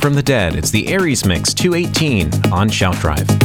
from the dead. It's the Aries Mix 218 on Shout Drive.